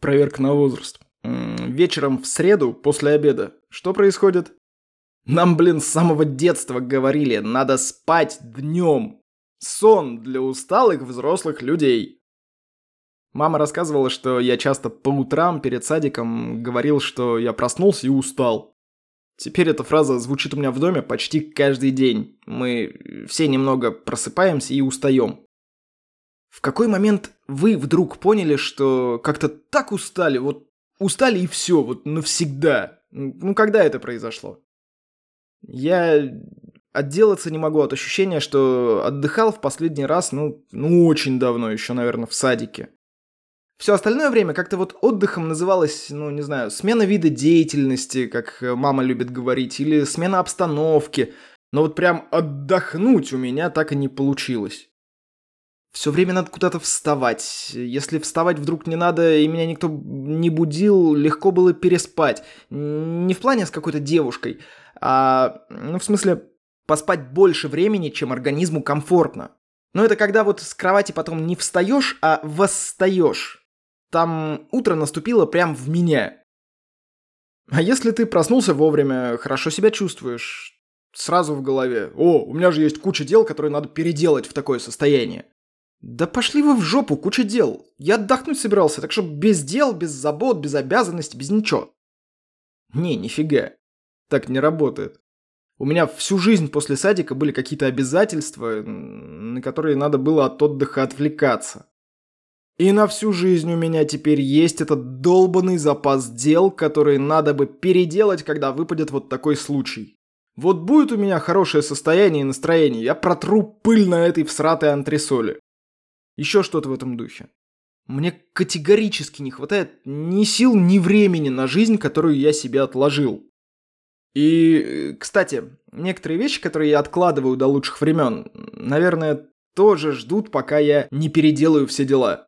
Проверка на возраст. Вечером в среду, после обеда. Что происходит? Нам, блин, с самого детства говорили, надо спать днем. Сон для усталых взрослых людей. Мама рассказывала, что я часто по утрам перед садиком говорил, что я проснулся и устал. Теперь эта фраза звучит у меня в доме почти каждый день. Мы все немного просыпаемся и устаем. В какой момент вы вдруг поняли, что как-то так устали, вот устали и все, вот навсегда? Ну, когда это произошло? Я отделаться не могу от ощущения, что отдыхал в последний раз, ну, ну очень давно, еще, наверное, в садике. Все остальное время как-то вот отдыхом называлось, ну, не знаю, смена вида деятельности, как мама любит говорить, или смена обстановки. Но вот прям отдохнуть у меня так и не получилось. Все время надо куда-то вставать. Если вставать вдруг не надо, и меня никто не будил, легко было переспать. Не в плане с какой-то девушкой, а, ну, в смысле, поспать больше времени, чем организму комфортно. Но это когда вот с кровати потом не встаешь, а восстаешь. Там утро наступило прям в меня. А если ты проснулся вовремя, хорошо себя чувствуешь, сразу в голове, о, у меня же есть куча дел, которые надо переделать в такое состояние. Да пошли вы в жопу, куча дел. Я отдохнуть собирался, так что без дел, без забот, без обязанностей, без ничего. Не, нифига. Так не работает. У меня всю жизнь после садика были какие-то обязательства, на которые надо было от отдыха отвлекаться. И на всю жизнь у меня теперь есть этот долбанный запас дел, которые надо бы переделать, когда выпадет вот такой случай. Вот будет у меня хорошее состояние и настроение, я протру пыль на этой всратой антресоле. Еще что-то в этом духе. Мне категорически не хватает ни сил, ни времени на жизнь, которую я себе отложил. И, кстати, некоторые вещи, которые я откладываю до лучших времен, наверное, тоже ждут, пока я не переделаю все дела.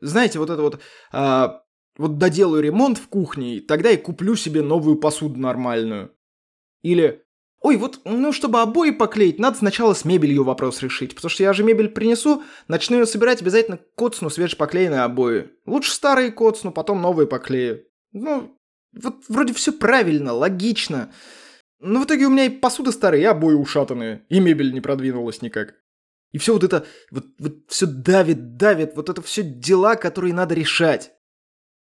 Знаете, вот это вот... А, вот доделаю ремонт в кухне, и тогда и куплю себе новую посуду нормальную. Или Ой, вот, ну, чтобы обои поклеить, надо сначала с мебелью вопрос решить, потому что я же мебель принесу, начну ее собирать, обязательно коцну свежепоклеенные обои. Лучше старые коцну, потом новые поклею. Ну, вот вроде все правильно, логично. Но в итоге у меня и посуда старая, и обои ушатанные, и мебель не продвинулась никак. И все вот это, вот, вот все давит, давит, вот это все дела, которые надо решать.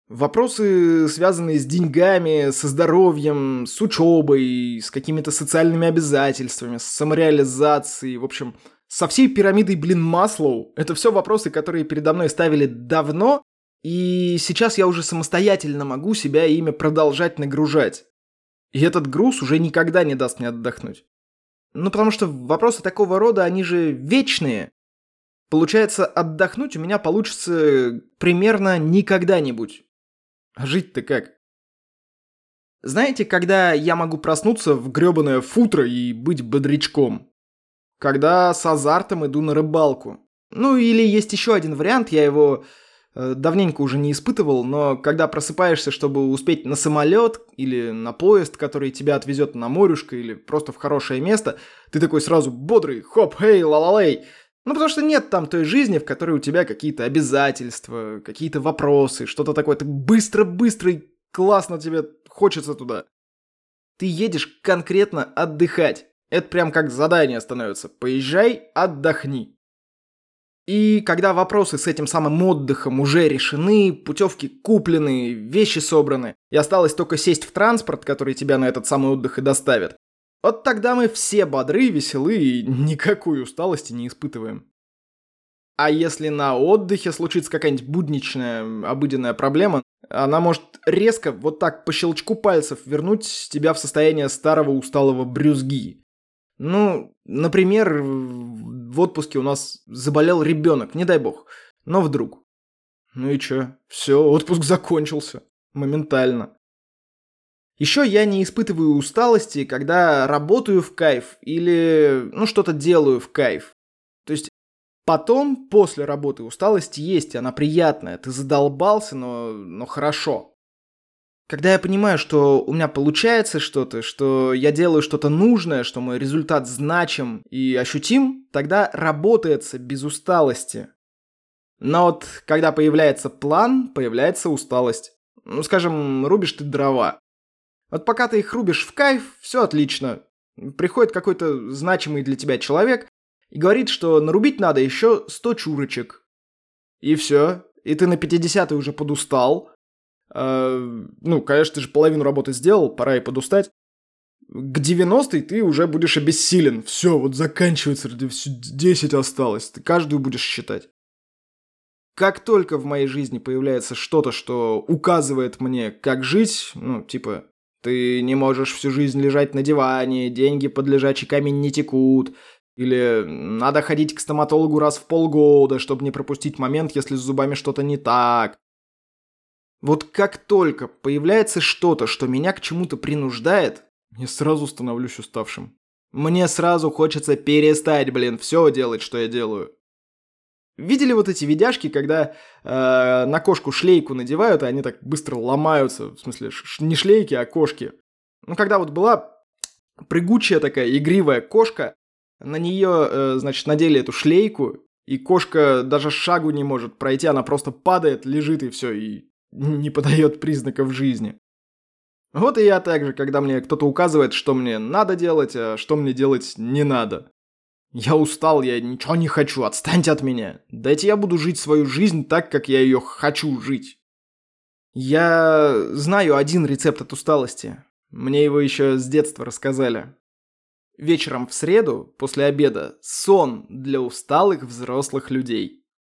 Вопросы, связанные с деньгами, со здоровьем, с учебой, с какими-то социальными обязательствами, с самореализацией, в общем, со всей пирамидой, блин, Маслоу. Это все вопросы, которые передо мной ставили давно, и сейчас я уже самостоятельно могу себя ими продолжать нагружать. И этот груз уже никогда не даст мне отдохнуть. Ну, потому что вопросы такого рода, они же вечные. Получается, отдохнуть у меня получится примерно никогда-нибудь. А жить-то как? Знаете, когда я могу проснуться в грёбаное футро и быть бодрячком? Когда с азартом иду на рыбалку. Ну или есть еще один вариант, я его э, давненько уже не испытывал, но когда просыпаешься, чтобы успеть на самолет или на поезд, который тебя отвезет на морюшко или просто в хорошее место, ты такой сразу бодрый, хоп, хей, ла-ла-лей, ну, потому что нет там той жизни, в которой у тебя какие-то обязательства, какие-то вопросы, что-то такое. Ты быстро-быстро и классно тебе хочется туда. Ты едешь конкретно отдыхать. Это прям как задание становится. Поезжай, отдохни. И когда вопросы с этим самым отдыхом уже решены, путевки куплены, вещи собраны, и осталось только сесть в транспорт, который тебя на этот самый отдых и доставит, вот тогда мы все бодры, веселы и никакой усталости не испытываем. А если на отдыхе случится какая-нибудь будничная, обыденная проблема, она может резко, вот так по щелчку пальцев, вернуть тебя в состояние старого усталого брюзги. Ну, например, в отпуске у нас заболел ребенок, не дай бог, но вдруг. Ну и чё? Все, отпуск закончился. Моментально. Еще я не испытываю усталости, когда работаю в кайф или, ну, что-то делаю в кайф. То есть потом, после работы, усталость есть, она приятная. Ты задолбался, но, но хорошо. Когда я понимаю, что у меня получается что-то, что я делаю что-то нужное, что мой результат значим и ощутим, тогда работается без усталости. Но вот когда появляется план, появляется усталость. Ну, скажем, рубишь ты дрова. Вот пока ты их рубишь в кайф, все отлично. Приходит какой-то значимый для тебя человек и говорит, что нарубить надо еще 100 чурочек. И все. И ты на 50 уже подустал. Э, ну, конечно, ты же половину работы сделал, пора и подустать. К 90 ты уже будешь обессилен. Все, вот заканчивается, 10 осталось. Ты каждую будешь считать. Как только в моей жизни появляется что-то, что указывает мне, как жить, ну, типа, ты не можешь всю жизнь лежать на диване, деньги под лежачий камень не текут, или надо ходить к стоматологу раз в полгода, чтобы не пропустить момент, если с зубами что-то не так. Вот как только появляется что-то, что меня к чему-то принуждает, я сразу становлюсь уставшим. Мне сразу хочется перестать, блин, все делать, что я делаю. Видели вот эти видяшки, когда э, на кошку шлейку надевают, и они так быстро ломаются, в смысле, не шлейки, а кошки. Ну, когда вот была прыгучая такая игривая кошка, на нее, э, значит, надели эту шлейку, и кошка даже шагу не может пройти, она просто падает, лежит и все, и не подает признаков жизни. Вот и я также, когда мне кто-то указывает, что мне надо делать, а что мне делать не надо. Я устал, я ничего не хочу, отстаньте от меня. Дайте я буду жить свою жизнь так, как я ее хочу жить. Я знаю один рецепт от усталости. Мне его еще с детства рассказали. Вечером в среду, после обеда, сон для усталых взрослых людей.